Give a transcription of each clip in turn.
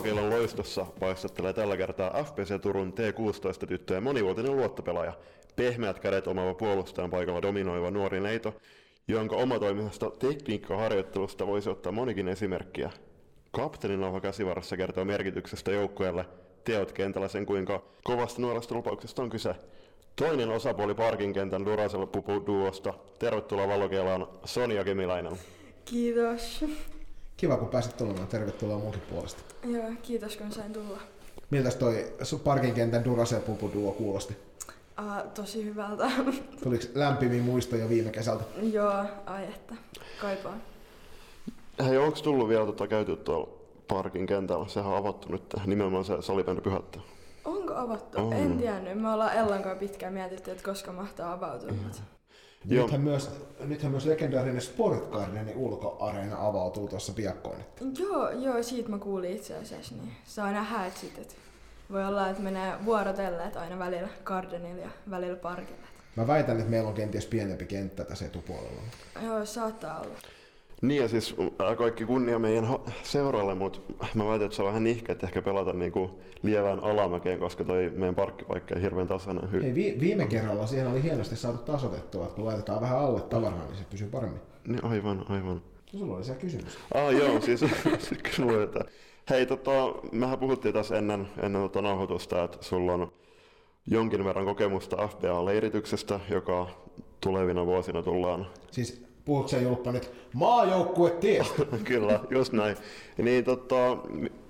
Valokeilon loistossa paistattelee tällä kertaa FPC Turun T16-tyttöjen monivuotinen luottopelaaja, pehmeät kädet omaava puolustajan paikalla dominoiva nuori neito, jonka omatoimisesta tekniikkaharjoittelusta voisi ottaa monikin esimerkkiä. Kapteenin nauha käsivarassa kertoo merkityksestä joukkueelle, teot kentällä sen kuinka kovasta nuoresta lupauksesta on kyse. Toinen osapuoli parkin kentän Duracell Pupu Duosta. Tervetuloa Valokeilaan Sonia Kemiläinen. Kiitos. Kiva, kun pääsit tulemaan. Tervetuloa munkin puolesta. Joo, kiitos kun sain tulla. Miltäs toi parkin kentän Duracell Pupu Duo kuulosti? Uh, tosi hyvältä. Tuliko lämpimiä muistoja viime kesältä? Joo, ai että. Kaipaan. Hei, onko tullut vielä tota käyty tuolla parkin kentällä? Sehän on avattu nyt nimenomaan se salibändi pyhättä. Onko avattu? On. En tiennyt. Me ollaan Ellan kanssa pitkään mietitty, että koska mahtaa avautua. Mm. Nythän myös, nythän myös legendaarinen Sport Gardenin ulkoareena avautuu tuossa piakkoin. Joo, joo, siitä mä kuulin itse asiassa. Niin saa nähdä, että sit, et voi olla, että menee vuorotellen, että aina välillä Gardenilla ja välillä parkilla. Mä väitän, että meillä on kenties pienempi kenttä tässä etupuolella. Joo, saattaa olla. Niin ja siis kaikki kunnia meidän seuralle, mutta mä väitän, että se on vähän nihkeä, että ehkä pelata niinku lievään alamäkeen, koska toi meidän parkkipaikka ei hirveän tasainen. Hy- Ei, vi- viime kerralla siihen oli hienosti saatu tasotettua, että kun laitetaan vähän alle tavaraa, niin se pysyy paremmin. niin, aivan, aivan. No, sulla oli siellä kysymys. Ah joo, siis kysymys, että hei tota, mehän puhuttiin tässä ennen, ennen tota nauhoitusta, että sulla on jonkin verran kokemusta FBA-leirityksestä, joka tulevina vuosina tullaan Siis puhutko sä Julppa nyt maajoukkue tiestä? Kyllä, just näin. Niin tota,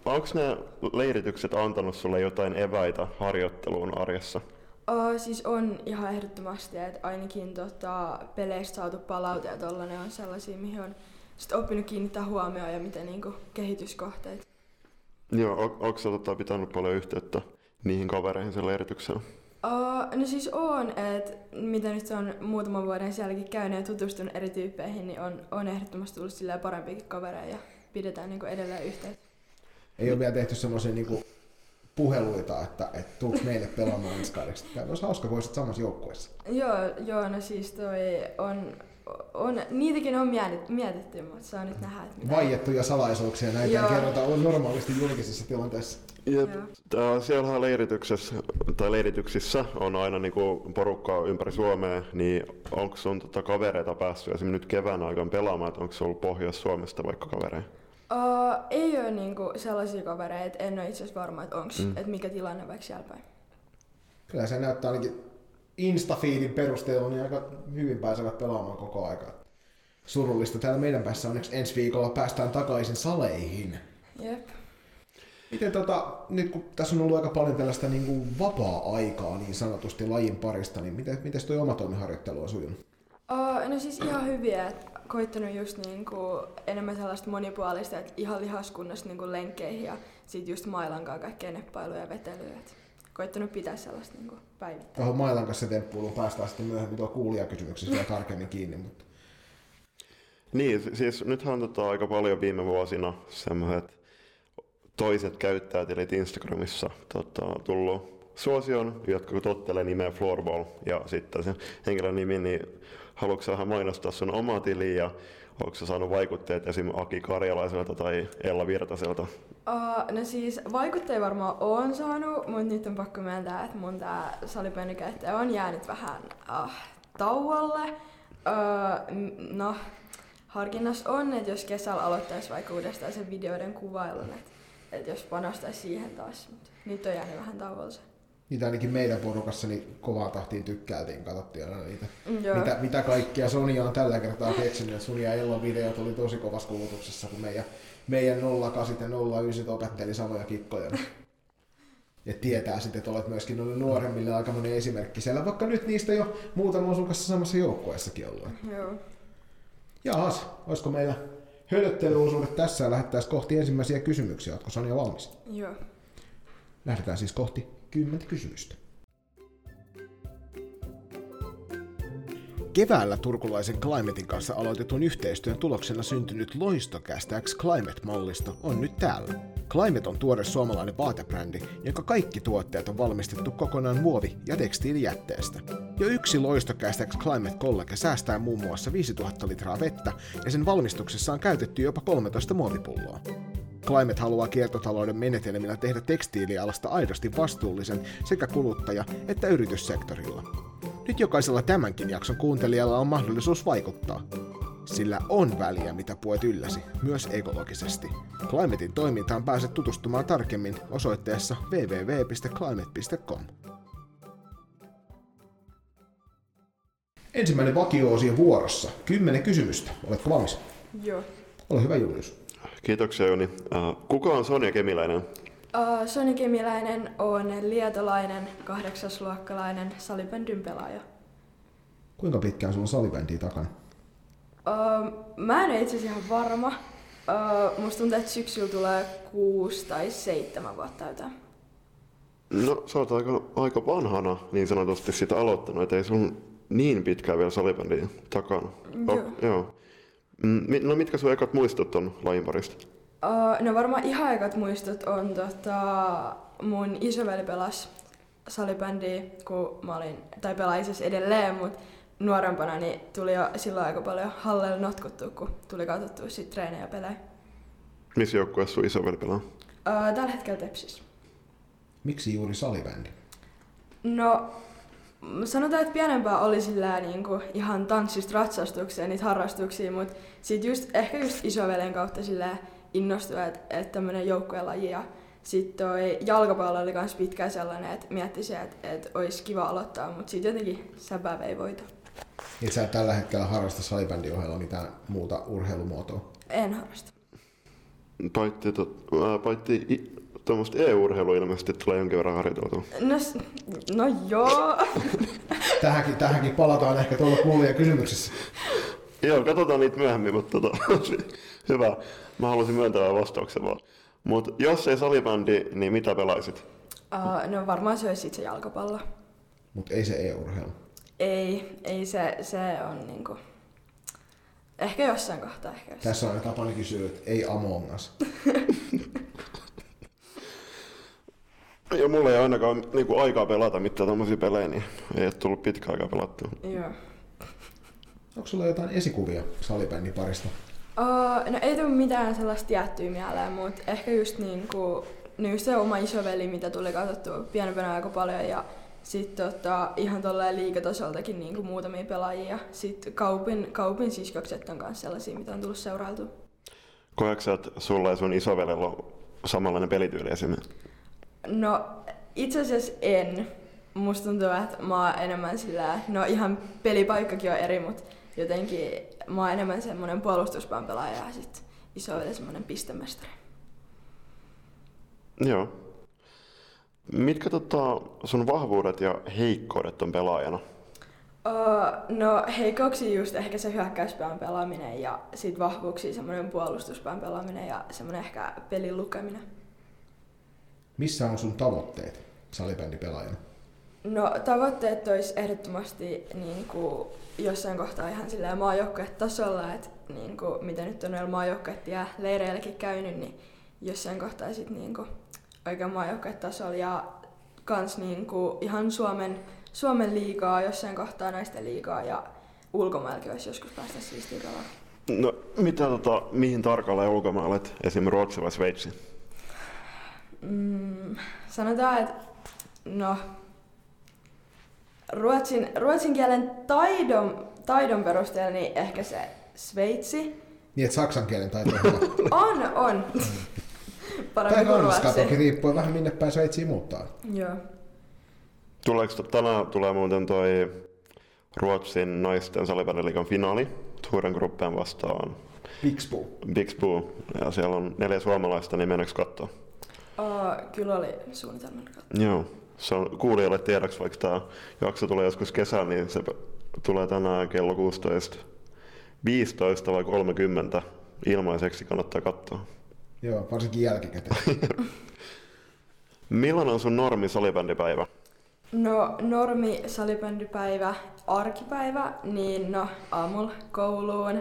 onko ne leiritykset antanut sulle jotain eväitä harjoitteluun arjessa? Uh, siis on ihan ehdottomasti, että ainakin tota, peleistä saatu palaute ja tollanen on sellaisia, mihin on sit oppinut kiinnittää huomioon ja miten niinku, kehityskohteita. Joo, on, onko sä tota, pitänyt paljon yhteyttä niihin kavereihin sen leirityksellä? Uh, no siis on, että mitä nyt on muutaman vuoden sielläkin käynyt ja tutustunut eri tyyppeihin, niin on, on ehdottomasti tullut silleen parempiakin kavereja ja pidetään niinku edelleen yhteyttä. Ei ole vielä tehty semmoisia niinku puheluita, että, että tuliko meille pelaamaan ensi kaudeksi. Tämä olisi hauska, kun olisit samassa joukkueessa. Joo, joo, no siis toi on, on niitäkin on mietitty, mietitty mutta saa nyt nähdä, että mitä... Vaiettuja salaisuuksia näitä ei Joo. kerrota on normaalisti julkisessa tilanteessa. Jep. Siellähän leirityksessä, tai leirityksissä on aina niinku porukkaa ympäri Suomea, niin onko sun tota kavereita päässyt esimerkiksi nyt kevään aikana pelaamaan, että onko se ollut Pohjois-Suomesta vaikka kavereita? Uh, ei ole niinku sellaisia kavereita, en ole itse asiassa varma, että onks, Mm. mm. että mikä tilanne vaikka siellä päin. Kyllä se näyttää ainakin Instafeedin perusteella niin aika hyvin pääsevät pelaamaan koko aika. Surullista. Täällä meidän päässä onneksi ensi viikolla päästään takaisin saleihin. Jep. Miten tota, nyt kun tässä on ollut aika paljon tällaista niin kuin vapaa-aikaa niin sanotusti lajin parista, niin miten, miten toi oma toimiharjoittelu on sujunut? Uh, no siis ihan hyviä, että koittanut just niinku enemmän sellaista monipuolista, että ihan lihaskunnosta niinku lenkkeihin ja sit just mailankaa kaikkea neppailuja ja vetelyä. Et koittanut pitää sellaista niinku päivittäin. Tuohon Mailan kanssa temppuiluun päästään sitten myöhemmin tuolla kuulijakysymyksessä vielä tarkemmin kiinni, mutta Niin, si- siis nythän on tota aika paljon viime vuosina semmoiset toiset käyttäjätilit Instagramissa tota, tullut suosion, jotka tottelee nimeä Floorball ja sitten sen henkilön nimi, niin haluatko vähän mainostaa sun omaa tiliä ja onko sä saanut vaikutteet esim. Aki Karjalaiselta tai Ella Virtaselta? Uh, no siis vaikutteja varmaan on saanut, mutta nyt on pakko myöntää, että mun tää salibändikäyttäjä on jäänyt vähän uh, tauolle. Uh, no, harkinnassa on, että jos kesällä aloittaisi vaikka uudestaan sen videoiden kuvailun, että et jos panostaisi siihen taas, mutta nyt on jäänyt vähän tauolle se. Niitä ainakin meidän porukassa niin kovaan tahtiin tykkäiltiin, katsottiin aina niitä. Mm, Joo. Mitä, mitä kaikkea Sonia on tällä kertaa keksinyt, sun ja Ellon videot oli tosi kovassa kulutuksessa, kun meidän, meidän 08 ja 09 opetteli samoja kikkoja. Ja tietää sitten, että olet myöskin noille nuoremmille aikamoinen esimerkki siellä, vaikka nyt niistä jo muutama on kanssa samassa joukkueessakin ollut. Joo. Jaas, olisiko meillä hölöttelyosuudet tässä ja lähettäisiin kohti ensimmäisiä kysymyksiä. Oletko Sonja valmis? Joo. Lähdetään siis kohti kymmentä kysymystä. Keväällä turkulaisen Climatein kanssa aloitetun yhteistyön tuloksena syntynyt Loistocast X Climate-mallisto on nyt täällä. Climate on tuore suomalainen vaatebrändi, jonka kaikki tuotteet on valmistettu kokonaan muovi- ja tekstiilijätteestä. Jo yksi Loistocast X Climate College säästää muun muassa 5000 litraa vettä ja sen valmistuksessa on käytetty jopa 13 muovipulloa. Climate haluaa kiertotalouden menetelmillä tehdä tekstiilialasta aidosti vastuullisen sekä kuluttaja- että yrityssektorilla. Nyt jokaisella tämänkin jakson kuuntelijalla on mahdollisuus vaikuttaa. Sillä on väliä, mitä puet ylläsi, myös ekologisesti. Climatein toimintaan pääset tutustumaan tarkemmin osoitteessa www.climate.com. Ensimmäinen vakio-osio vuorossa. Kymmenen kysymystä. Oletko valmis? Joo. Ole hyvä Julius. Kiitoksia Joni. Äh, Kuka on Sonja Kemiläinen? Uh, Soni Kemiläinen on lietolainen, kahdeksasluokkalainen salibändyn pelaaja. Kuinka pitkään sulla on salibändiä takana? Uh, mä en ole itse asiassa ihan varma. Uh, musta tuntuu, että syksyllä tulee kuusi tai seitsemän vuotta täyteen. No, sä oot aika, aika vanhana niin sanotusti sitä aloittanut, että ei sun niin pitkään vielä salibändiä takana. Joo. joo. Mm, No mitkä sun ekat muistot on lajin parista? Uh, no varmaan ihan ekat muistot on tota, mun isoveli pelasi salibändiä, kun mä olin, tai asiassa edelleen, mutta nuorempana niin tuli jo silloin aika paljon hallella notkuttua, kun tuli katsottua sit treenejä ja pelejä. Missä joukkueessa sun isoveli pelaa? Uh, tällä hetkellä Tepsis. Miksi juuri salibändi? No, sanotaan, että pienempää oli sillä niin kuin ihan tanssista ratsastukseen niitä harrastuksia, mutta sitten just, ehkä just isovelen kautta sillä innostui, että, että tämmöinen joukkuelaji ja sitten toi jalkapallo oli myös pitkään sellainen, että miettisi, että, että olisi kiva aloittaa, mutta sitten jotenkin säpä vei voito. Et sä tällä hetkellä harrasta salibändin ohella mitään muuta urheilumuotoa. En harrasta. Paitsi, tot, äh, paitsi tuommoista EU-urheilua ilmeisesti tulee jonkin verran harjoiteltua. No, no joo. Tähänkin, tähänkin palataan ehkä tuolla kuulija kysymyksessä. Joo, katsotaan niitä myöhemmin, mutta tota, hyvä. Mä haluaisin myöntävän vastauksen vaan. Mutta jos ei salibändi, niin mitä pelaisit? Uh, no varmaan se olisi sit se jalkapallo. Mutta ei se e-urheilu. Ei, ei se, se on niinku... Ehkä jossain kohtaa, ehkä jossain. Tässä on aina tapana kysyä, että ei Among Us. Ja mulla ei ainakaan niinku aikaa pelata mitään tommosia pelejä, niin ei ole tullut pitkä aikaa pelattua. Joo. Onko sulla jotain esikuvia salibändin parista? Uh, no ei tule mitään sellaista tiettyä mieleen, mutta ehkä just niinku, no just se oma isoveli, mitä tuli katsottua pienempänä aika paljon ja sitten tota, ihan tolleen liikatasoltakin niinku muutamia pelaajia. Sitten kaupin, kaupin siskokset on myös sellaisia, mitä on tullut seurailtua. Koetko sä, että sulla ja sun isovelellä on samanlainen pelityyli esimerkiksi? No itse asiassa en. Musta tuntuu, että mä oon enemmän sillä, no ihan pelipaikkakin on eri, mutta jotenkin mä oon enemmän semmonen puolustuspään pelaaja ja sit isoveli semmonen pistemestari. Joo. Mitkä tota, sun vahvuudet ja heikkoudet on pelaajana? Uh, no heikouksia just ehkä se hyökkäyspään pelaaminen ja sit vahvuuksia semmoinen puolustuspään pelaaminen ja semmoinen ehkä pelin lukeminen. Missä on sun tavoitteet salibändipelaajana? No tavoitteet olisi ehdottomasti niin kuin, jossain kohtaa ihan silleen maajoukkuetasolla, että niin kuin, mitä nyt on noilla maajoukkuet ja leireilläkin käynyt, niin jossain kohtaa sit niin kuin, oikein maajoukkuetasolla ja kans niin kuin, ihan Suomen, Suomen liigaa, jossain kohtaa naisten liigaa ja ulkomaillakin olisi joskus päästä siistiä pelaamaan. No, mitä tota, mihin tarkalleen ulkomailla olet? Esimerkiksi Ruotsi vai Sveitsi? Mm, sanotaan, että no, ruotsin, ruotsin kielen taidon, taidon perusteella niin ehkä se Sveitsi. Niin, että saksan kielen taito on. On, on. tai Paremmin kuin ranska toki ruotsi. riippuen vähän minne päin Sveitsiin muuttaa. Joo. Tuleeko tänään tulee muuten toi Ruotsin naisten salibändiliigan finaali Turen gruppen vastaan Pixbu. Bixbu. Ja siellä on neljä suomalaista, niin meneekö katsoa? Uh, kyllä oli suunnitelman kautta. Joo. Se on kuulijoille tiedoksi, vaikka tämä jakso tulee joskus kesällä, niin se tulee tänään kello 16. 15 vai 30 ilmaiseksi kannattaa katsoa. Joo, varsinkin jälkikäteen. Millainen on sun normi salibändipäivä? No normi salibändypäivä, arkipäivä, niin no aamulla kouluun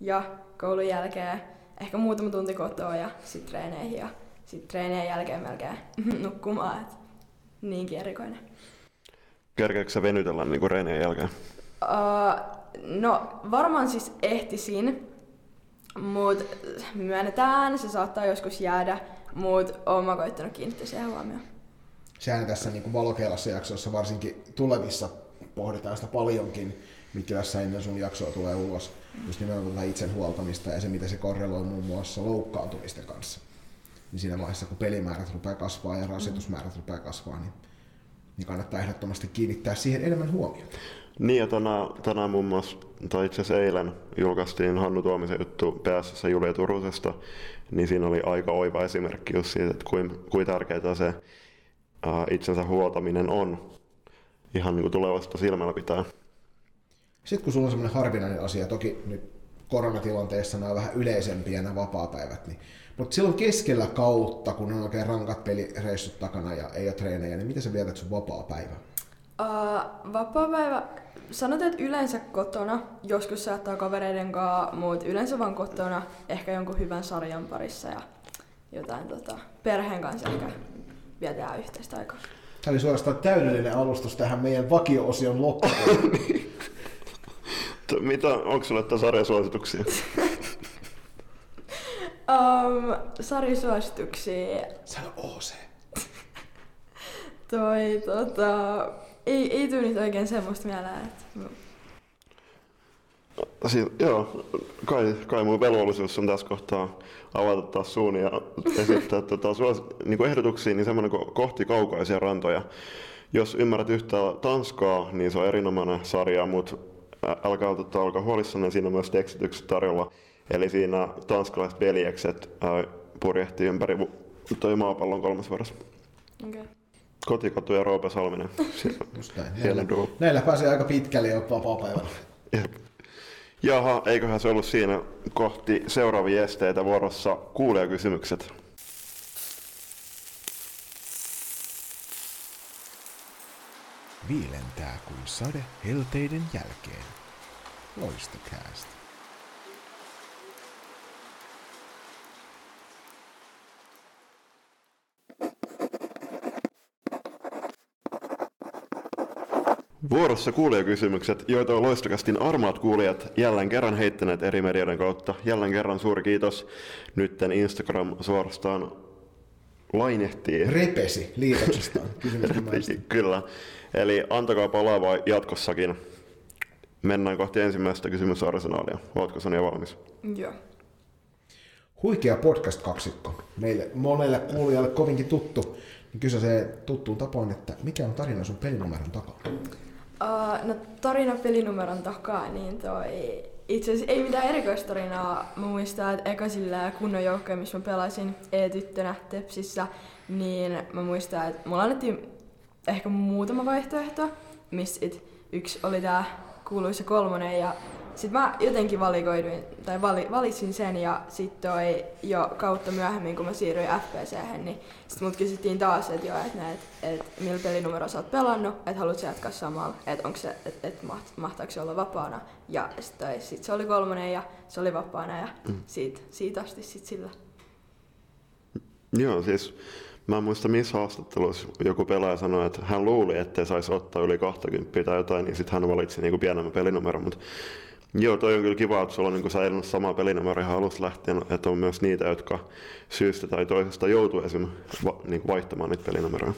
ja koulun jälkeen ehkä muutama tunti kotoa ja sitten treeneihin ja sitten treenien jälkeen melkein nukkumaan, et niinkin erikoinen. Kerkeekö sä venytellä niin reenien jälkeen? Uh, no varmaan siis ehtisin, Mut myönnetään, se saattaa joskus jäädä, mut oon mä koittanut kiinnittää siihen huomioon. Sehän tässä niin valokeilassa jaksossa varsinkin tulevissa pohditaan sitä paljonkin, mikä tässä ennen sun jaksoa tulee ulos. Just nimenomaan tätä itsen huoltamista ja se, miten se korreloi muun muassa loukkaantumisten kanssa. Niin siinä vaiheessa, kun pelimäärät rupeaa kasvaa ja rasitusmäärät rupeaa kasvaa, niin, niin kannattaa ehdottomasti kiinnittää siihen enemmän huomiota. Niin ja tänään, tänään muun muassa, tai itse asiassa eilen julkaistiin Hannu Tuomisen juttu PSS Julia Turusesta, niin siinä oli aika oiva esimerkki just siitä, että kuinka kuin tärkeää se ää, itsensä huoltaminen on ihan niin kuin tulevasta silmällä pitää. Sitten kun sulla on semmoinen harvinainen asia, toki nyt koronatilanteessa nämä on vähän yleisempiä nämä vapaa-päivät, niin, mutta silloin keskellä kautta, kun on oikein rankat pelireissut takana ja ei ole treenejä, niin miten sä vietät sun vapaa-päivä? Uh, vapaa-päivä, sanotaan, että yleensä kotona, joskus saattaa kavereiden kanssa, mutta yleensä vaan kotona, ehkä jonkun hyvän sarjan parissa ja jotain tota, perheen kanssa ehkä vietään yhteistä aikaa. Tämä oli suorastaan täydellinen alustus tähän meidän vakio-osion loppuun. Mitä, onko sulle tässä sarjasuosituksia? um, sarjasuosituksia. Sä on OC. Toi, tota, ei, ei tule nyt oikein semmoista mieleen, että... Si- joo, kai, kai mun velvollisuus on tässä kohtaa avata taas suuni ja esittää tota, suos, niin kuin ehdotuksia, niin semmoinen ko- kohti kaukaisia rantoja. Jos ymmärrät yhtään Tanskaa, niin se on erinomainen sarja, mutta älkää tota, olkaa huolissanne, siinä on myös tekstitykset tarjolla. Eli siinä tanskalaiset veljekset ää, purjehtii ympäri toi maapallon kolmas vuorossa. Okay. Kotikatu ja Roope Salminen. Just näin. Hieno Näillä, näillä pääsee aika pitkälle jo vapaa-päivällä. Jaha, eiköhän se ollut siinä kohti seuraavia esteitä vuorossa kuulijakysymykset. Viilentää kuin sade helteiden jälkeen. Loistokäästä. Vuorossa kuulijakysymykset, joita on loistokastin armaat kuulijat jälleen kerran heittäneet eri medioiden kautta. Jälleen kerran suuri kiitos. Nytten Instagram suorastaan lainehtii. Repesi liitoksestaan. Kyllä. Eli antakaa palaavaa jatkossakin. Mennään kohti ensimmäistä kysymysarsenaalia. Oletko Sonia valmis? Joo. Huikea podcast-kaksikko. Meille monelle kuulijalle kovinkin tuttu. Niin kysy se tuttuun tapaan, että mikä on tarina sun pelinumeron takana? Uh, no tarina pelinumeron takaa, niin toi... Itse asiassa ei mitään erikoistarinaa. Mä muistan, että eka sillä kunnon joukkoja, missä mä pelasin E-tyttönä Tepsissä, niin mä muistan, että mulla annettiin ehkä muutama vaihtoehto, missä yksi oli tää kuuluisa kolmonen ja sit mä jotenkin valikoiduin, tai vali, valitsin sen ja sit toi jo kautta myöhemmin, kun mä siirryin FPC, niin sit mut kysyttiin taas, että joo, että et, et, millä pelinumero sä oot pelannut, että haluat sä jatkaa samalla, että onko se, että et, maht, mahtaako se olla vapaana. Ja sit, toi, sit se oli kolmonen ja se oli vapaana ja mm. siitä, siitä asti sit sillä. Joo, siis mä en muista missä haastattelussa joku pelaaja sanoi, että hän luuli, ettei saisi ottaa yli 20 tai jotain, niin sitten hän valitsi niinku pienemmän pelinumeron. Mutta joo, toi on kyllä kiva, että sulla on niinku säilynyt sama pelinumero ihan alusta lähtien, että on myös niitä, jotka syystä tai toisesta joutuu esim. Va- niinku vaihtamaan niitä pelinumeroja.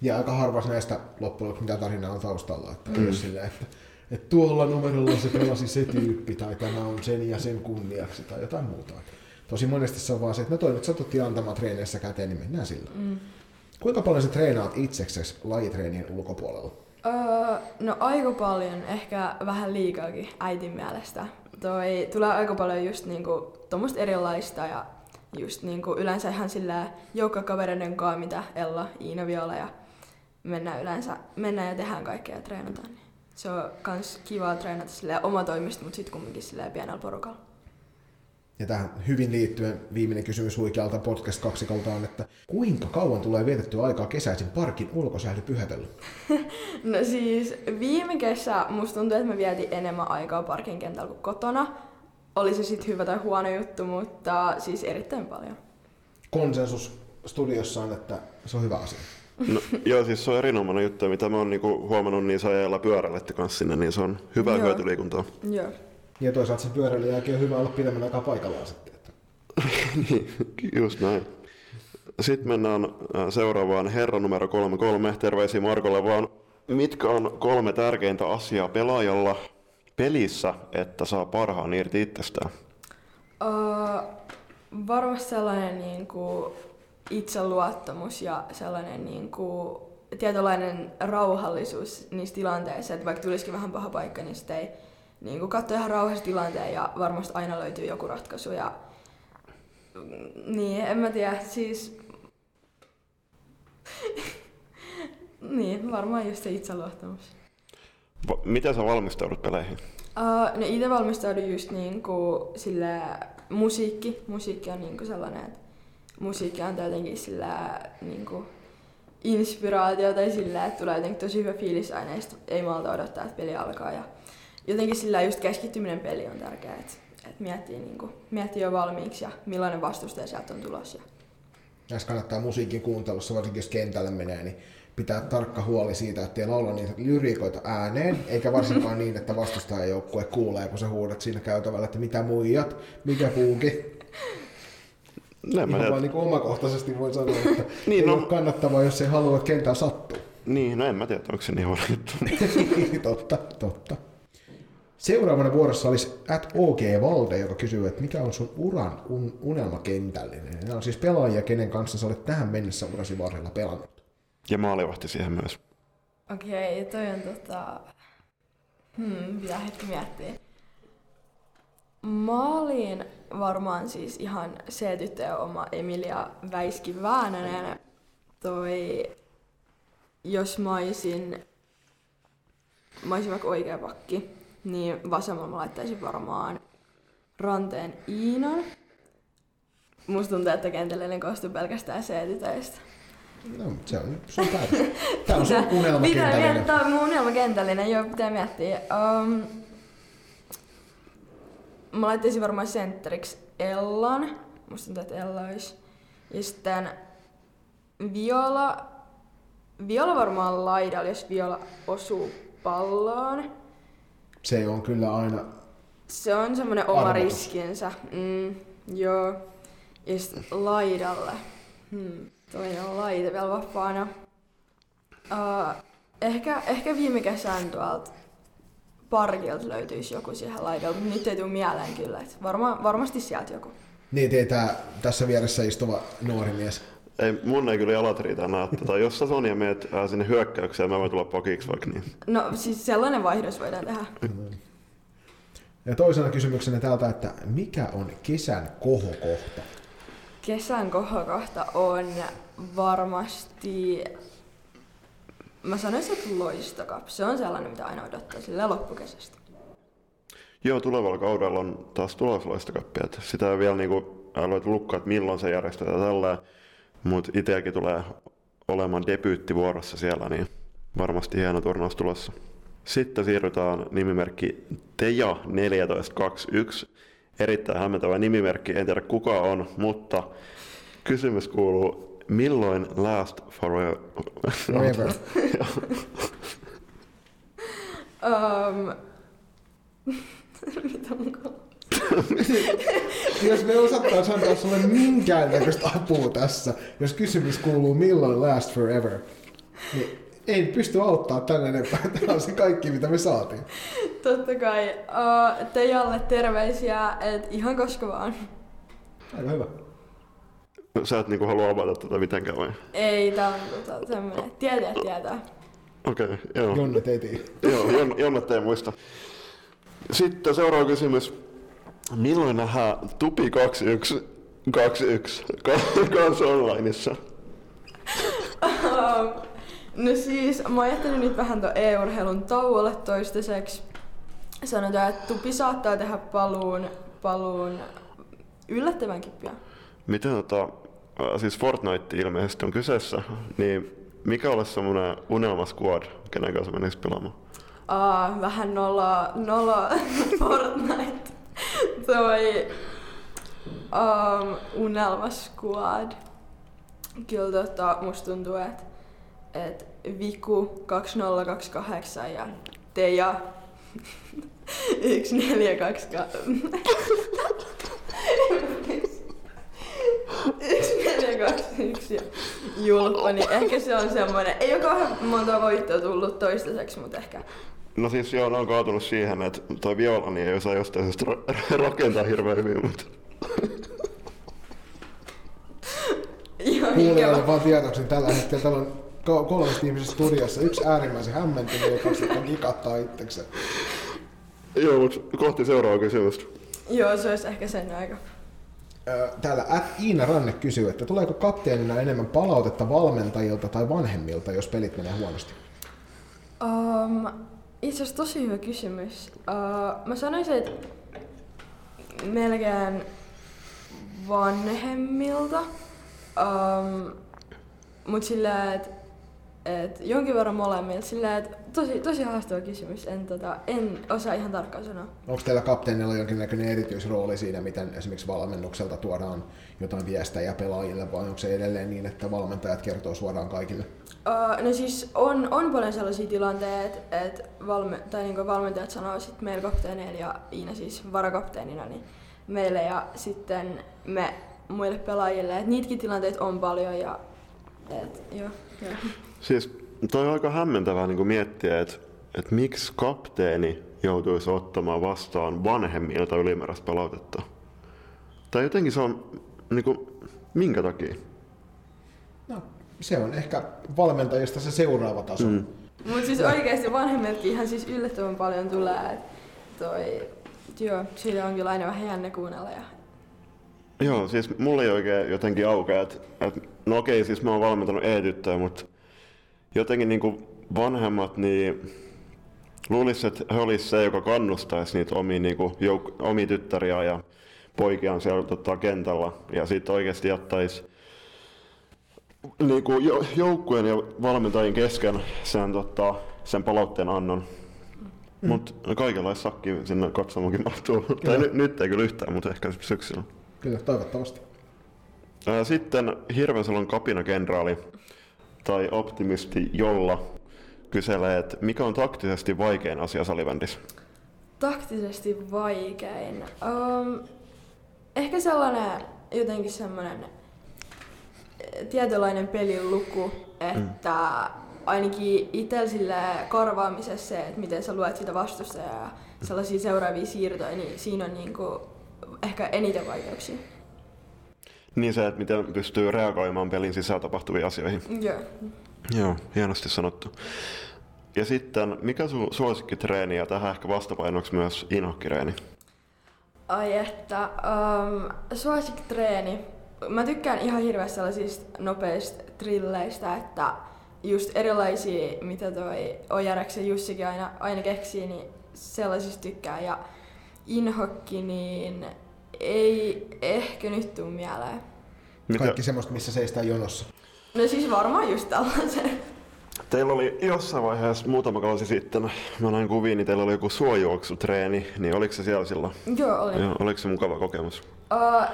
Ja aika harvas näistä loppujen lopuksi mitä tarinaa on taustalla. Että, mm. sille, että, että tuolla numerolla se pelasi se tyyppi tai tämä on sen ja sen kunniaksi tai jotain muuta. Tosi monesti se on vaan se, että no toi nyt satuttiin antamaan treeneissä käteen, niin mennään sillä. Mm. Kuinka paljon sä treenaat itseksesi lajitreenien ulkopuolella? Öö, no aika paljon, ehkä vähän liikaakin äitin mielestä. Toi tulee aika paljon just niinku tuommoista erilaista ja just niinku yleensä ihan sillä joukkakavereiden kanssa, mitä Ella, Iina, Viola ja mennään yleensä, mennään ja tehdään kaikkea ja treenataan. Niin se on kans kiva treenata silleen omatoimista, mutta sitten kumminkin silleen pienellä porukalla. Ja tähän hyvin liittyen viimeinen kysymys huikealta podcast kaksikolta on, että kuinka kauan tulee vietettyä aikaa kesäisin parkin ulkosählypyhätellä? No siis viime kesä musta tuntuu, että mä vietin enemmän aikaa parkin kentällä kuin kotona. Oli se sitten hyvä tai huono juttu, mutta siis erittäin paljon. Konsensus studiossa on, että se on hyvä asia. No, joo, siis se on erinomainen juttu, mitä mä oon niinku huomannut, niin sä ajalla pyöräilette kanssa sinne, niin se on hyvää Joo. hyötyliikuntaa. Joo. Ja toisaalta sen pyöräilyn jälkeen on hyvä olla pidemmän aikaa paikallaan sitten. Että. niin, just näin. Sitten mennään äh, seuraavaan herra numero 33. Terveisiä Markolle vaan. Mitkä on kolme tärkeintä asiaa pelaajalla pelissä, että saa parhaan irti itsestään? Uh, varmasti sellainen niin kuin, itseluottamus ja sellainen niin kuin, tietynlainen rauhallisuus niissä tilanteissa, että vaikka tulisikin vähän paha paikka, niin sitten ei niin kuin, katso ihan rauhassa tilanteen ja varmasti aina löytyy joku ratkaisu. Ja, niin, en mä tiedä, siis... niin, varmaan just se itseluottamus. Va- miten sä valmistaudut peleihin? Uh, no itse valmistaudun just niinku sille musiikki. Musiikki on niinku sellainen, että musiikki on jotenkin sillä niinku inspiraatio tai sillä, että tulee jotenkin tosi hyvä fiilis aina ei malta odottaa, että peli alkaa. Ja jotenkin sillä just keskittyminen peli on tärkeää, että, että miettii, niinku, miettii jo valmiiksi ja millainen vastustaja sieltä on tulossa. Näissä kannattaa musiikin kuuntelussa, varsinkin jos kentälle menee, niin pitää tarkka huoli siitä, että ei laula niitä lyriikoita ääneen, eikä varsinkaan niin, että vastustajajoukkue kuulee, kun sä huudat siinä käytävällä, että mitä muijat, mikä puuki. No, mä Ihan vaan niin omakohtaisesti voin sanoa, että Niin, ei no. ole kannattavaa, jos ei halua, että kentällä sattuu. Niin, no en mä tiedä, onko se niin huono juttu. totta, totta. Seuraavana vuorossa olisi at OG Valde, joka kysyy, että mikä on sun uran un- unelmakentällinen. Nämä on siis pelaajia, kenen kanssa sä olet tähän mennessä urasi varrella pelannut. Ja maalivahti siihen myös. Okei, toi on tota... Hmm, pitää hetki miettiä. Maaliin varmaan siis ihan se tyttöjen oma Emilia Väiski Väänänen. Toi, jos mä olisin, mä olisin vaikka oikea pakki, niin vasemmalla mä laittaisin varmaan ranteen Iinan. Musta tuntuu, että kentällinen koostuu pelkästään C-tytöistä. No, se on sun päätös. Tämä on sun unelmakentällinen. miettiä, mun unelmakentällinen, joo, pitää miettiä. Um, mä laittaisin varmaan sentteriksi Ellan. Musta tuntuu, että Ella olisi. Ja sitten Viola. Viola varmaan laidalla, jos Viola osuu palloon. Se on kyllä aina Se on semmoinen oma Arvotus. riskinsä. Mm, joo. Ja sitten laidalle. Hmm. Toinen on laita vielä vapaana. Uh, ehkä, ehkä viime kesän tuolta parkilta löytyisi joku siihen laidalle, mutta nyt ei tule mieleen kyllä. Varma, varmasti sieltä joku. Niin tietää tässä vieressä istuva nuori mies. Ei, mun ei kyllä jalat riitä enää. Tota, jos sä Sonja meet ää, sinne hyökkäykseen, mä voin tulla pakiksi vaikka niin. No siis sellainen vaihdos voidaan tehdä. Ja toisena kysymyksenä täältä, että mikä on kesän kohokohta? Kesän kohokohta on varmasti... Mä sanoisin, että loistokap. Se on sellainen, mitä aina odottaa sillä loppukesästä. Joo, tulevalla kaudella on taas tulosloistokappi. että Sitä ei vielä niinku aloitu lukkaa, että milloin se järjestetään tällä. Mutta itseäkin tulee olemaan debyytti vuorossa siellä, niin varmasti hieno turnaus tulossa. Sitten siirrytään nimimerkki Teja1421. Erittäin hämmentävä nimimerkki, en tiedä kuka on, mutta kysymys kuuluu, milloin Last Forever? Forever. Um, mitä mun kuuluu? Jos me osattaisiin antaa sulle minkäännäköistä apua tässä, jos kysymys kuuluu milloin last forever, niin ei pysty auttaa tänne enempää. Tämä on se kaikki, mitä me saatiin. Totta kai. Uh, Teijalle terveisiä, että ihan koska vaan. Aika hyvä. Sä et niinku halua avata tätä mitenkään vai? Ei, tää on tota, tämmönen. Tietää, tietää. Okei, okay, joo. Jonne teitiin. Joo, Jon, Jonnet ei muista. Sitten seuraava kysymys. Milloin nähdään Tupi 2121 ka- kanssa onlineissa? No siis, mä oon jättänyt nyt vähän ton e-urheilun tauolle toistaiseksi. Sanotaan, että Tupi saattaa tehdä paluun, paluun yllättävänkin pian. Miten tota, äh, siis Fortnite ilmeisesti on kyseessä, niin mikä olisi semmoinen unelma squad, kenen kanssa menisi pelaamaan? Uh, vähän nolla, nolla Fortnite. Toi um, Unelma Squad. Kyllä tota, musta tuntuu, että et Viku 2028 ja Teja Yksi, neljä, kaksi, ka... Yksi, neljä, kaksi, yksi ja julppa, niin ehkä se on semmoinen. Ei ole kauhean monta voittoa tullut toistaiseksi, mutta ehkä No siis joo, ne on kaatunut siihen, että toi Violani ei osaa jostain syystä ra- rakentaa hirveän hyvin, mutta... Joo, Kuulijoille ikävä. vaan tietoksi, niin tällä hetkellä täällä on ko- kolmesta ihmisestä studiossa. Yksi äärimmäisen hämmentynyt ja kaksi, jotka gikattaa itsekseen. Joo, mutta kohti seuraavaa kysymystä. Joo, se olisi ehkä sen aika. Täällä at Iina Ranne kysyy, että tuleeko kapteenina enemmän palautetta valmentajilta tai vanhemmilta, jos pelit menee huonosti? Um, itse asiassa tosi hyvä kysymys. Uh, mä sanoisin, että melkein vanhemmilta. Um, mut sillä, että et jonkin verran molemmilta. Sillä, että tosi, tosi haastava kysymys. En, tota, en osaa ihan tarkkaan sanoa. Onko teillä kapteenilla jonkinnäköinen erityisrooli siinä, miten esimerkiksi valmennukselta tuodaan jotain viestejä pelaajille, vai onko se edelleen niin, että valmentajat kertoo suoraan kaikille? Uh, no siis on, on paljon sellaisia tilanteita, että valme, tai niinku valmentajat sanoo sit meillä kapteeneilla ja Iina siis varakapteenina niin meille ja sitten me muille pelaajille. Et niitäkin tilanteita on paljon ja et, joo, joo. Siis toi on aika hämmentävää niin miettiä, että, että miksi kapteeni joutuisi ottamaan vastaan vanhemmilta ylimääräistä palautetta. Tai jotenkin se on, niin kuin, minkä takia? No, se on ehkä valmentajista se seuraava taso. Mm. Mut siis oikeesti vanhemmiltakin ihan siis yllättävän paljon tulee, että toi, joo, siitä on kyllä aina vähän jännä kuunnella ja Joo, siis mulla ei oikein jotenkin aukea, että, että no okei, siis mä oon valmentanut E-tyttöä, mutta jotenkin niin kuin vanhemmat, niin luulisin, että he olisivat se, joka kannustaisi niitä omia, niin kuin, jouk- omia tyttäriä ja poikiaan siellä tota, kentällä ja sitten oikeasti jättäisi niin kuin, jo, joukkueen ja valmentajien kesken sen, tota, sen palautteen annon. Mm. Mutta kaikenlaista sakki sinne katsomaankin mahtuu. Tai nyt, nyt ei kyllä yhtään, mutta ehkä syksyllä. Kyllä, toivottavasti. Sitten Hirvensalon kapinakenraali tai optimisti Jolla kyselee, että mikä on taktisesti vaikein asia salibändissä? taktisesti vaikein. Um, ehkä sellainen jotenkin semmoinen eh, tietynlainen pelin luku, että ainakin itsellä sille korvaamisessa se, että miten sä luet sitä vastustajaa ja sellaisia seuraavia siirtoja, niin siinä on niinku ehkä eniten vaikeuksia. Niin se, että miten pystyy reagoimaan pelin sisällä tapahtuviin asioihin. Joo. Joo, hienosti sanottu. Ja sitten, mikä sun suosikkitreeni ja tähän ehkä vastapainoksi myös inhokkireeni? Ai että, um, suosikkitreeni. Mä tykkään ihan hirveästi sellaisista nopeista trilleistä, että just erilaisia, mitä toi Ojareksen Jussikin aina, aina keksii, niin sellaisista tykkään. Ja inhokki, niin ei ehkä nyt tuu mieleen. Mitä? Kaikki semmoista, missä seistään jonossa. No siis varmaan just tällaisen. Teillä oli jossain vaiheessa muutama kausi sitten, mä näin kuviin, niin teillä oli joku suojuoksutreeni, niin oliko se siellä silloin? Joo, oli. Joo, oliko se mukava kokemus? Uh,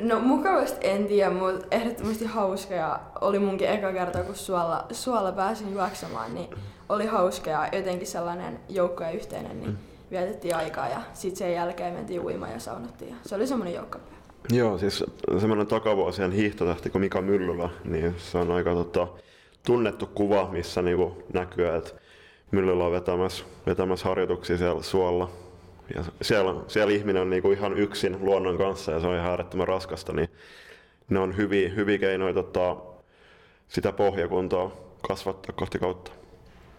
no mukavasti en tiedä, mutta ehdottomasti hauska ja oli munkin eka kerta, kun suolla, suolla pääsin juoksemaan, niin oli hauska ja jotenkin sellainen joukko ja yhteinen, niin vietettiin aikaa ja sitten sen jälkeen mentiin uimaan ja saunattiin ja se oli semmoinen joukkopäivä. Joo, siis semmoinen takavuosien hiihtotähti kuin Mika Myllylä, niin se on aika tota, tunnettu kuva, missä niinku näkyy, että Myllylä on vetämässä, vetämässä harjoituksia siellä suolla. Ja siellä, siellä ihminen on niinku ihan yksin luonnon kanssa ja se on ihan äärettömän raskasta, niin ne on hyviä, hyviä keinoja tota, sitä pohjakuntoa kasvattaa kohti kautta.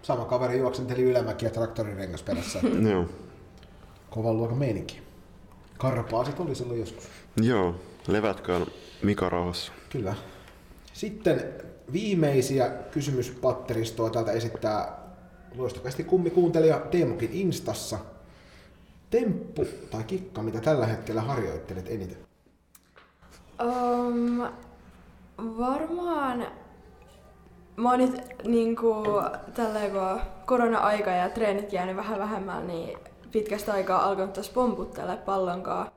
Sama kaveri juoksenteli ylämäkiä traktorirengas perässä. Joo. Kovan luokan meininki. Karpaasit oli silloin joskus. Joo, levätköön Mika rauhassa. Kyllä. Sitten viimeisiä kysymyspatteristoa täältä esittää loistokästi kummikuuntelija Teemukin Instassa. Temppu tai kikka, mitä tällä hetkellä harjoittelet eniten? Um, varmaan mä oon nyt niinku tälleen kun korona-aika ja treenit jäänyt vähän vähemmällä, niin pitkästä aikaa alkanut taas pomputtele pallonkaan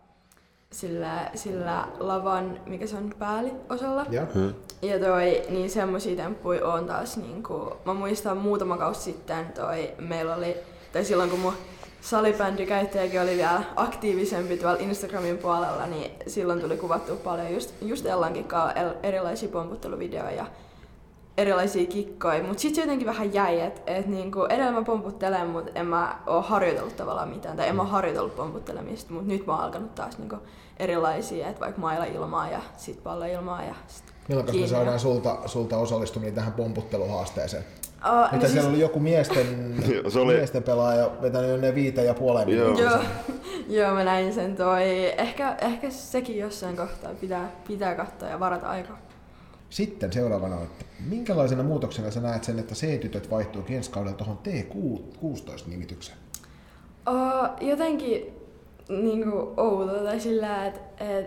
sillä, sillä lavan, mikä se on pääliosalla. Ja? Hmm. Ja toi, niin semmosia temppuja on taas niinku, mä muistan muutama kausi sitten toi, meillä oli, tai silloin kun mun salibändikäyttäjäkin oli vielä aktiivisempi tuolla Instagramin puolella, niin silloin tuli kuvattu paljon just, just Ellankin kanssa erilaisia pomputteluvideoja ja erilaisia kikkoja, mutta sitten se jotenkin vähän jäi, että et niinku, edellä mä pomputtelen, mutta en mä oo harjoitellut tavallaan mitään, tai en mä oo harjoitellut pomputtelemista, mutta nyt mä oon alkanut taas niinku erilaisia, että vaikka mailla ilmaa ja sit pallo ilmaa ja sit Milloin me saadaan sulta, sulta osallistuminen tähän pomputteluhaasteeseen? Uh, Mitä no siellä siis... oli joku miesten, se oli... miesten pelaaja vetänyt jo ne viite ja puoleen Joo. Joo. Joo, mä näin sen toi. Ehkä, ehkä sekin jossain kohtaa pitää, pitää katsoa ja varata aikaa. Sitten seuraavana, että minkälaisena muutoksena sä näet sen, että C-tytöt vaihtuu ensi kaudella tuohon T16-nimitykseen? Uh, jotenkin niin kuin outo tai sillä, että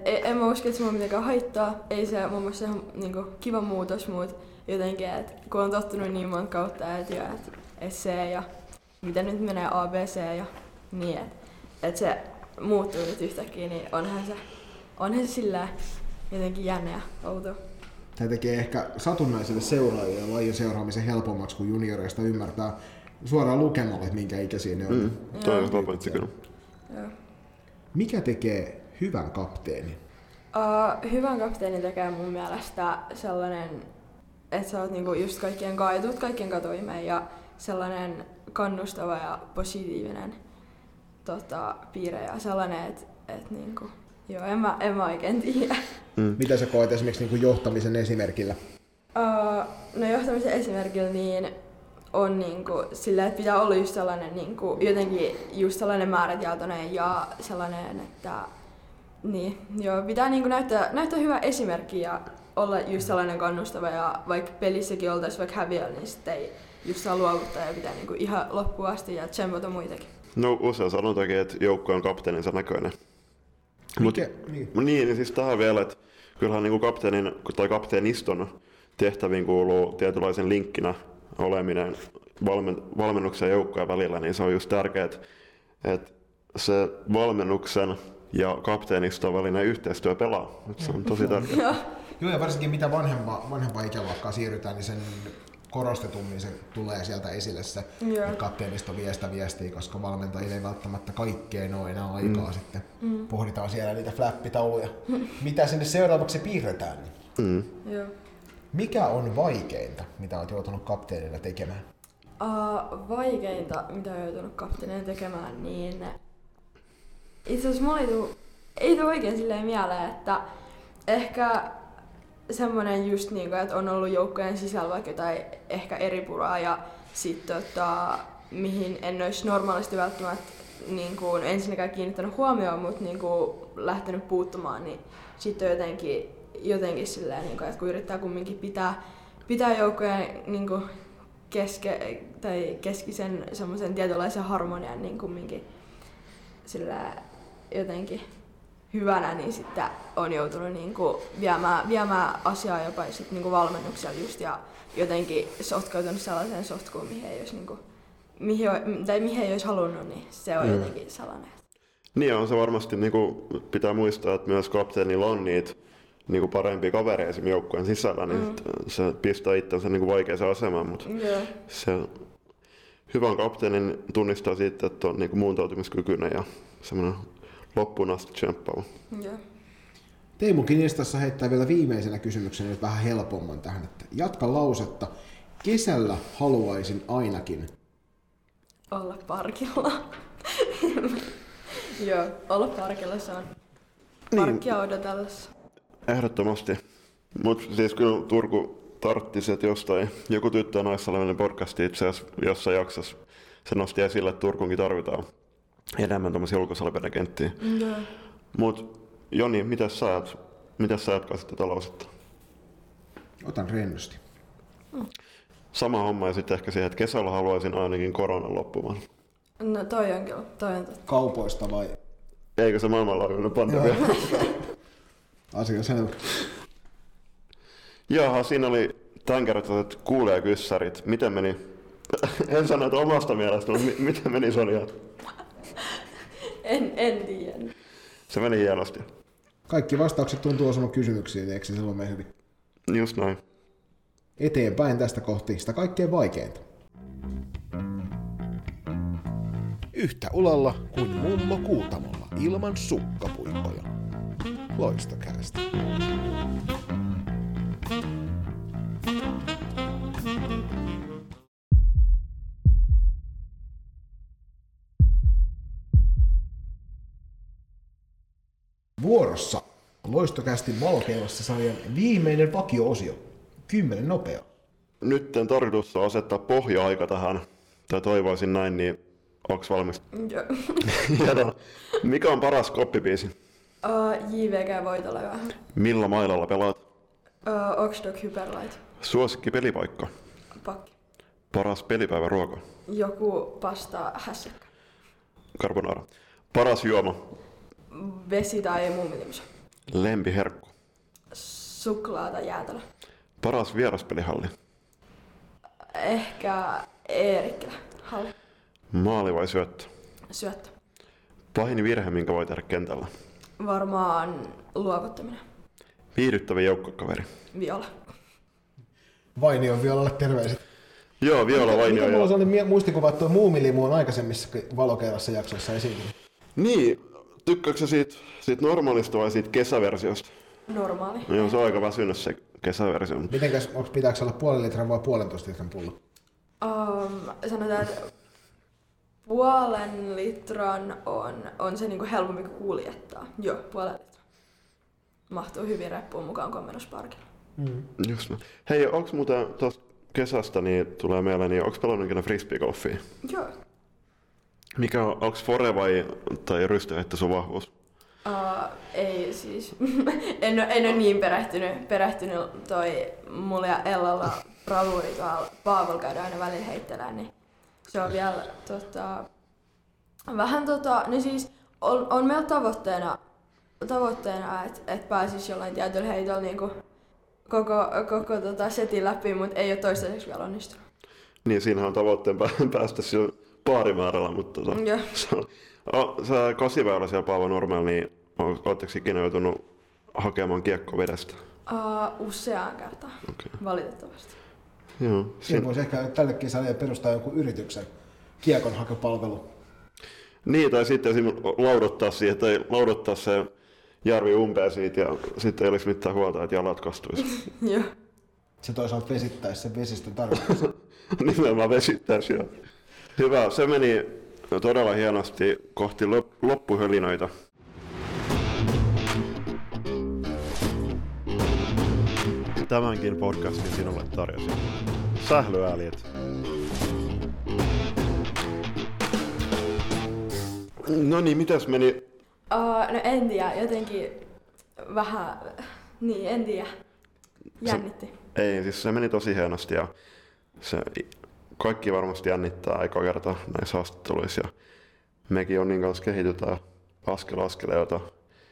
et, en mä usko, että se mua mitenkään haittaa. Ei se mun mielestä ihan niin kuin, kiva muutos, mutta jotenkin, että kun on tottunut niin monta kautta, että, että, että C ja mitä nyt menee A, B, C ja niin, että, että se muuttuu nyt yhtäkkiä, niin onhan se, onhan se sillä jotenkin jännä ja outo. Tämä tekee ehkä satunnaisille seuraajille lajin seuraamisen helpommaksi, kun junioreista ymmärtää suoraan lukemalla, että minkä ikäisiä ne on. Mm, toi on pointti kyllä. Mikä tekee hyvän kapteenin? Uh, hyvän kapteenin tekee mun mielestä sellainen, että sä oot niinku just kaikkien kaitut, kaikkien katoimeen ja sellainen kannustava ja positiivinen tota, piirre ja sellainen, että et niinku, joo, en mä, en mä oikein tiedä. Mm. Mitä sä koet esimerkiksi niinku johtamisen esimerkillä? Uh, no johtamisen esimerkillä niin on niinku sillä, että pitää olla just sellainen niinku, jotenkin just sellainen määrätietoinen ja sellainen, että niin, joo, pitää niinku näyttää, näyttää hyvä esimerkki ja olla just sellainen kannustava ja vaikka pelissäkin oltaisiin vaikka häviöllä, niin sitten ei just saa luovuttaa ja pitää niinku ihan loppuun asti ja tsempata muitakin. No usein sanotaankin, että joukko on kapteeninsa näköinen. Mut, niin. niin, niin siis tähän vielä, että kyllähän niin kapteenin tai kapteeniston tehtäviin kuuluu tietynlaisen linkkinä oleminen valmen, valmennuksen ja joukkojen välillä, niin se on just tärkeää, että se valmennuksen ja kapteeniston välinen yhteistyö pelaa. Se on tosi tärkeää. Joo, ja varsinkin mitä vanhempa, vanhempaa ikäluokkaa siirrytään, niin sen korostetummin se tulee sieltä esille se yeah. kapteenisto viestä viestii, koska valmentajille ei välttämättä kaikkeen ole enää aikaa mm. sitten. Mm. Pohditaan siellä niitä flappitauluja. Mitä sinne seuraavaksi piirretään. Mm. Yeah. Mikä on vaikeinta, mitä olet joutunut kapteenina tekemään? Uh, vaikeinta, mitä olen joutunut kapteenina tekemään, niin itse asiassa mulla ei tule, ei tule oikein silleen mieleen, että ehkä semmoinen just niin kuin, että on ollut joukkojen sisällä vaikka jotain ehkä eri puraa ja sitten tota, mihin en olisi normaalisti välttämättä niin kuin, ensinnäkään kiinnittänyt huomioon, mutta niin kuin, lähtenyt puuttumaan, niin sitten jotenkin, jotenkin silleen, niin kuin, että kun yrittää kumminkin pitää, pitää joukkojen niin kuin, keske, tai keskisen semmoisen tietynlaisen harmonian niin kumminkin sillä jotenkin hyvänä, niin sitten on joutunut niin kuin viemään, viemään asiaa jopa sit niin kuin valmennuksella just ja jotenkin sotkautunut sellaiseen sotkuun, mihin ei olisi, niin kuin, mihin, tai mihin ei olisi halunnut, niin se on mm. jotenkin sellainen. Niin on se varmasti niin kuin pitää muistaa, että myös kapteenilla on niitä niin kuin parempia kavereita esimerkiksi joukkueen sisällä, niin mm. se pistää itsensä niin kuin vaikeaan asemaan, mutta yeah. se hyvän kapteenin tunnistaa siitä, että on niin kuin muuntautumiskykyinen ja semmoinen loppuun asti tsemppaava. Yeah. Teemu Kinistassa heittää vielä viimeisenä kysymyksenä nyt vähän helpomman tähän, että jatka lausetta. Kesällä haluaisin ainakin olla parkilla. Joo, olla parkilla se on parkkia niin. odotellessa. Ehdottomasti. Mutta siis kyllä Turku tarttisi, että jostain joku tyttö ja naissalminen podcasti itse asiassa jossain jaksossa se nosti esille, että Turkunkin tarvitaan enemmän tuommoisia ulkosalpeiden kenttiä. Mm. Mutta Joni, mitä sä ajat, mitä sä jatkaisit tätä lausetta? Otan rennosti. Mm. Sama homma ja sitten ehkä siihen, että kesällä haluaisin ainakin koronan loppumaan. No toi on kyllä, toi on totta. Kaupoista vai? Eikö se maailmanlaajuinen pandemia? Asia selvä. Jaha, siinä oli tämänkertaiset kyssärit. Miten meni? en sano, että omasta mielestä, mutta miten meni Sonja? En, en tiedä. Se meni hienosti. Kaikki vastaukset tuntuu osunut kysymyksiin, eikö se silloin mene hyvin? Just näin. Eteenpäin tästä kohti sitä kaikkein vaikeinta. Yhtä ulalla kuin mummo Kuutamolla ilman sukkapuikkoja. Loistokäästä. Vuorossa Loistokästin valokeilassa sarjan viimeinen vakio-osio. Kymmenen nopea. Nyt en tarkoitus on asettaa pohja-aika tähän, tai toivoisin näin, niin onks valmis? Joo. Mikä on paras koppibiisi? Uh, JVG voitolla vähän. Millä mailalla pelaat? Uh, Oxdog Hyperlight. Suosikki pelipaikka? Pakki. Paras pelipäivä ruoka? Joku pasta hässäkkä. Carbonara. Paras juoma? Vesi tai muumilimsa. Lempiherkku? Suklaata jäätelö. Paras vieraspelihalli? Ehkä Eerikkilä. Halli. Maali vai syöttö? Syöttö. Pahin virhe, minkä voi tehdä kentällä? Varmaan luovuttaminen. Viihdyttävä joukkokaveri? Viola. Vainion violalle terveiset. Joo, Viola Vainio. Mikä mulla on sellainen muistikuva, että tuo muumilimu on aikaisemmissa valokeilassa jaksoissa esiintynyt. Niin, tykkääkö sä siitä, siitä normaalista vai siitä kesäversiosta? Normaali. Joo, se on aika väsynyt se kesäversio. Mitenkäs, onko pitääkö olla puolen litran vai puolentoista litran pullo? Um, sanotaan, että puolen litran on, on se niinku helpompi kuin kuljettaa. Joo, puolen litran. Mahtuu hyvin reppuun mukaan komennusparkilla. Just näin. Hei, onks muuten tuosta kesästä niin tulee mieleen, niin onks pelannut ikinä frisbeegolfia? Joo. Mikä on, onks fore vai tai rystyheitto sun vahvuus? Uh, ei siis, en, ole, en ole niin perehtynyt, perehtynyt toi mulla ja Ellalla bravuri tuolla Paavolla käydään aina välillä heittelee, niin se on vielä tota, vähän tota, niin siis on, on meillä tavoitteena, tavoitteena että et pääsis jollain tietyllä heitolla niinku koko, koko tota setin läpi, mutta ei ole toistaiseksi vielä onnistunut. Niin, siinähän on tavoitteen pää- päästä sillä paarimäärällä, mutta tota, Joo. se on, o, sä kasiväylä siellä Paavo Nurmella, niin ootteko ikinä joutunut hakemaan kiekko vedestä? Uh, useaan kertaan, Okei. valitettavasti. Joo, Siinä siinä, voisi ehkä tällekin sarjalle perustaa jonkun yrityksen kiekonhakupalvelu. niin, tai sitten esim. laudottaa siihen, tai laudottaa se järvi umpeen siitä, ja sitten ei olisi mitään huolta, että jalat kastuisi. Joo. Se toisaalta vesittäisi sen vesistön tarkoitus. Nimenomaan vesittäisi, joo. Hyvä, se meni todella hienosti kohti lop- loppuhölinoita. Tämänkin podcastin sinulle tarjosin. Sählyääliet. No niin, mitäs meni? Uh, no en tiedä, jotenkin vähän, niin en tiedä. Jännitti. Ei, siis se meni tosi hienosti ja se kaikki varmasti jännittää aika kerta näissä haastatteluissa ja mekin on niin kanssa kehitytään askel askeleelta.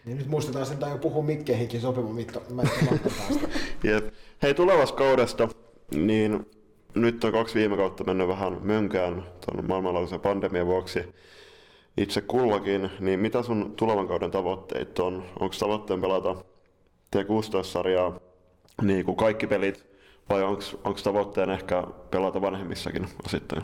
niin nyt muistetaan sen jo puhua mikkeihinkin sopiva mitta. Jep. Hei, tulevasta kaudesta, niin nyt on kaksi viime kautta mennyt vähän mönkään tuon maailmanlaajuisen pandemian vuoksi itse kullakin, niin mitä sun tulevan kauden tavoitteet on? Onko tavoitteen pelata T16-sarjaa niin kuin kaikki pelit, vai onko tavoitteen ehkä pelata vanhemmissakin osittain?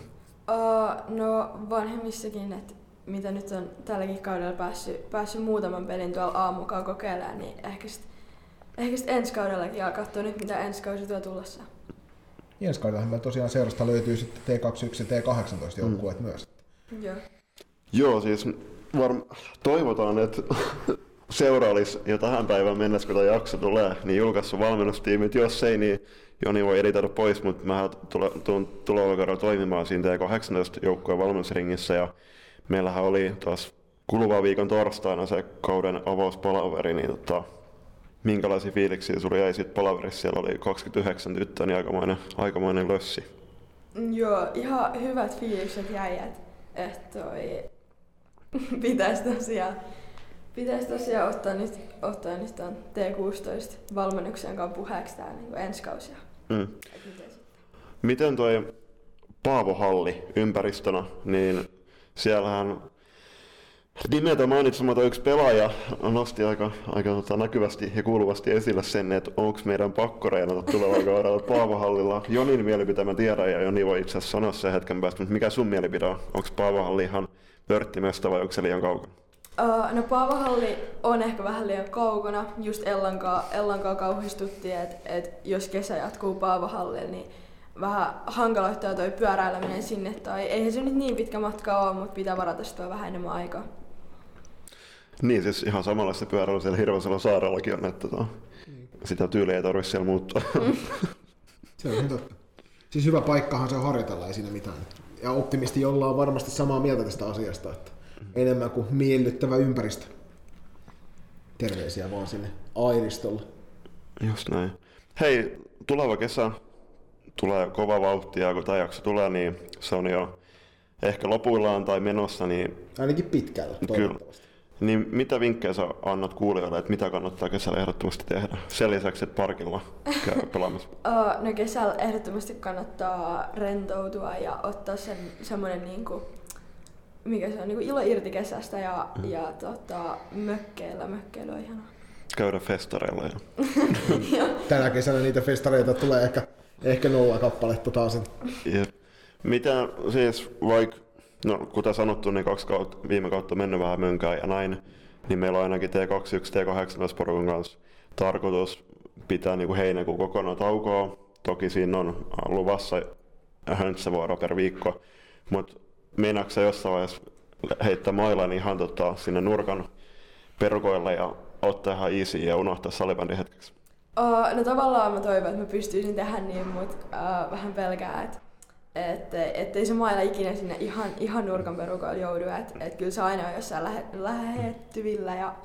Uh, no vanhemmissakin, että mitä nyt on tälläkin kaudella päässyt, päässyt muutaman pelin tuolla aamukaan kokeilemaan, niin ehkä sit, ehkä sit ensi kaudellakin ja katsoa nyt mitä ensi kausi tuo tullessa. Ensi kaudellahan meillä tosiaan seurasta löytyy sitten T21 ja T18 joukkueet mm. myös. Joo. Joo, siis varm- toivotaan, että seura olisi jo tähän päivään mennessä, kun tämä jakso tulee, niin julkaissut valmennustiimit. Jos ei, niin Joni voi editoida pois, mutta mä tule- tuun tulevalla toimimaan siinä T18 joukkueen valmennusringissä. Ja meillähän oli tuossa kuluvan viikon torstaina se kauden avauspalaveri, niin tota, minkälaisia fiiliksiä sulla jäi siitä palaverissa? Siellä oli 29 tyttöä, niin aikamoinen, aikamoinen lössi. Joo, ihan hyvät fiilikset jäi, että et toi pitäisi tosiaan, pitäis tosiaan ottaa nyt, ottaa nyt ton T16 valmennuksen kanssa puheeksi tää niin ensi kausi. Mm. Miten toi Paavo Halli ympäristönä, niin siellähän nimeltä mainitsematon yksi pelaaja nosti aika, aika tota, näkyvästi ja kuuluvasti esille sen, että onko meidän pakko reenata tulevalla kaudella Paavo Hallilla. Jonin mielipide mä tiedän ja Joni voi itse asiassa sanoa sen hetken päästä, mutta mikä sun mielipide on? Onko Paavo Halli ihan Örttimestä vai onko se liian kaukana? Uh, no Paavahalli on ehkä vähän liian kaukana. Just Ellankaa, Ellankaa kauhistuttiin, että et jos kesä jatkuu Paavahallille, niin vähän hankaloittaa toi pyöräileminen sinne. Tai eihän se nyt niin pitkä matka ole, mutta pitää varata sitä vähän enemmän aikaa. Niin, siis ihan samanlaista pyöräilyä siellä Hirvasella saarellakin on, että to, sitä tyyliä ei tarvitse siellä muuttaa. Se on ihan totta. Siis hyvä paikkahan se on harjoitella, ei siinä mitään. Ja optimisti, jolla on varmasti samaa mieltä tästä asiasta, että enemmän kuin miellyttävä ympäristö. Terveisiä vaan sinne Airistolle. Just näin. Hei, tuleva kesä tulee kova vauhtia, ja kun tämä jakso tulee, niin se on jo ehkä lopuillaan tai menossa, niin, Ainakin pitkällä, toivottavasti. niin mitä vinkkejä sä annat kuulijoille, että mitä kannattaa kesällä ehdottomasti tehdä? Sen lisäksi, että parkilla käy pelaamassa. No kesällä ehdottomasti kannattaa rentoutua ja ottaa sen semmoinen niinku, mikä se on, niinku ilo irti kesästä ja, mm. ja tota, mökkeillä. Mökkeily on ihanaa. Käydä festareilla. Ja... Tänä kesänä niitä festareita tulee ehkä, ehkä nolla kappaletta taas. Jep. Mitä siis vaikka, no kuten sanottu, niin kaksi kautta, viime kautta mennyt vähän mönkään ja näin, niin meillä on ainakin T21, T18 porukan kanssa tarkoitus pitää niin kuin heinäkuun kokonaan taukoa. Toki siinä on luvassa höntsävuoro per viikko, mutta meinaatko sä jossain vaiheessa heittää mailla niin ihan tota, sinne nurkan perukoille ja ottaa ihan easy ja unohtaa salibändin hetkeksi? Uh, no tavallaan mä toivon, että mä pystyisin tehdä niin, mutta uh, vähän pelkää, että et, ettei se mailla ikinä sinne ihan, ihan nurkan perukoille joudu. Että et kyllä se aina on jossain lähe, lähettyvillä ja,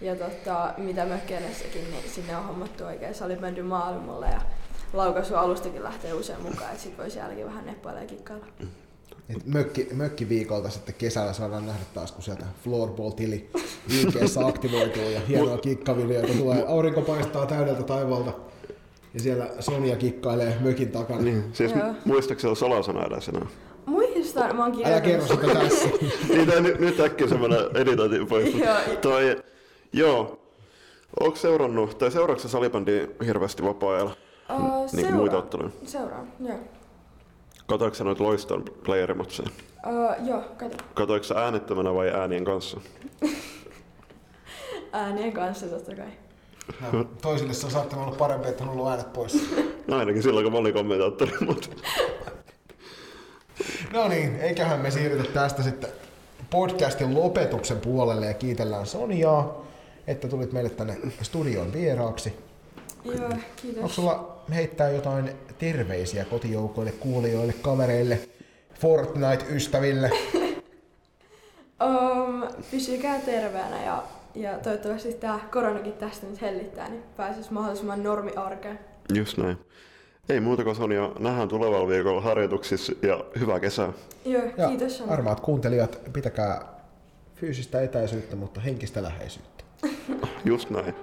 ja tota, mitä mökkeinessäkin, niin sinne on hommattu oikein salibändy maailmalle ja laukaisu alustakin lähtee usein mukaan, että sit voi sielläkin vähän neppailla ja kikkailla. Et mökki, mökkiviikolta sitten kesällä saadaan nähdä taas, kun sieltä floorball-tili liikkeessä aktivoituu ja hienoa kikkavideoita tulee. Aurinko paistaa täydeltä taivaalta ja siellä Sonja kikkailee mökin takana. Niin, siis Joo. muistaakseni salasana edes enää? Muistan, mä oon Älä kerro sitä tässä. niin, tää nyt, nyt äkkiä semmoinen editointi pois. Joo. Toi, joo. Onko seurannut, tai seuraatko sä salibändiä hirveästi vapaa-ajalla? Uh, Niin muita otteluja? Seuraan, joo. Katoiko sä noita loiston playerimatseja? Uh, joo, kato. Katoiko sä äänettömänä vai äänien kanssa? Äänien kanssa totta kai. Ja Toisille se on saattanut olla parempi, että on ollut äänet pois. No ainakin silloin, kun mä olin kommentaattori, mutta No niin, eiköhän me siirrytä tästä sitten podcastin lopetuksen puolelle ja kiitellään Sonjaa, että tulit meille tänne studioon vieraaksi. Joo, kiitos. Onko sulla heittää jotain terveisiä kotijoukoille, kuulijoille, kavereille, Fortnite-ystäville? Um, pysykää terveenä ja, ja toivottavasti tämä koronakin tästä nyt hellittää, niin pääsis mahdollisimman normiarkeen. just näin. Ei muuta kuin Sonja, nähdään tulevalla viikolla harjoituksissa ja hyvää kesää. Joo, Ja kiitos Sanna. armaat kuuntelijat, pitäkää fyysistä etäisyyttä, mutta henkistä läheisyyttä. Just näin.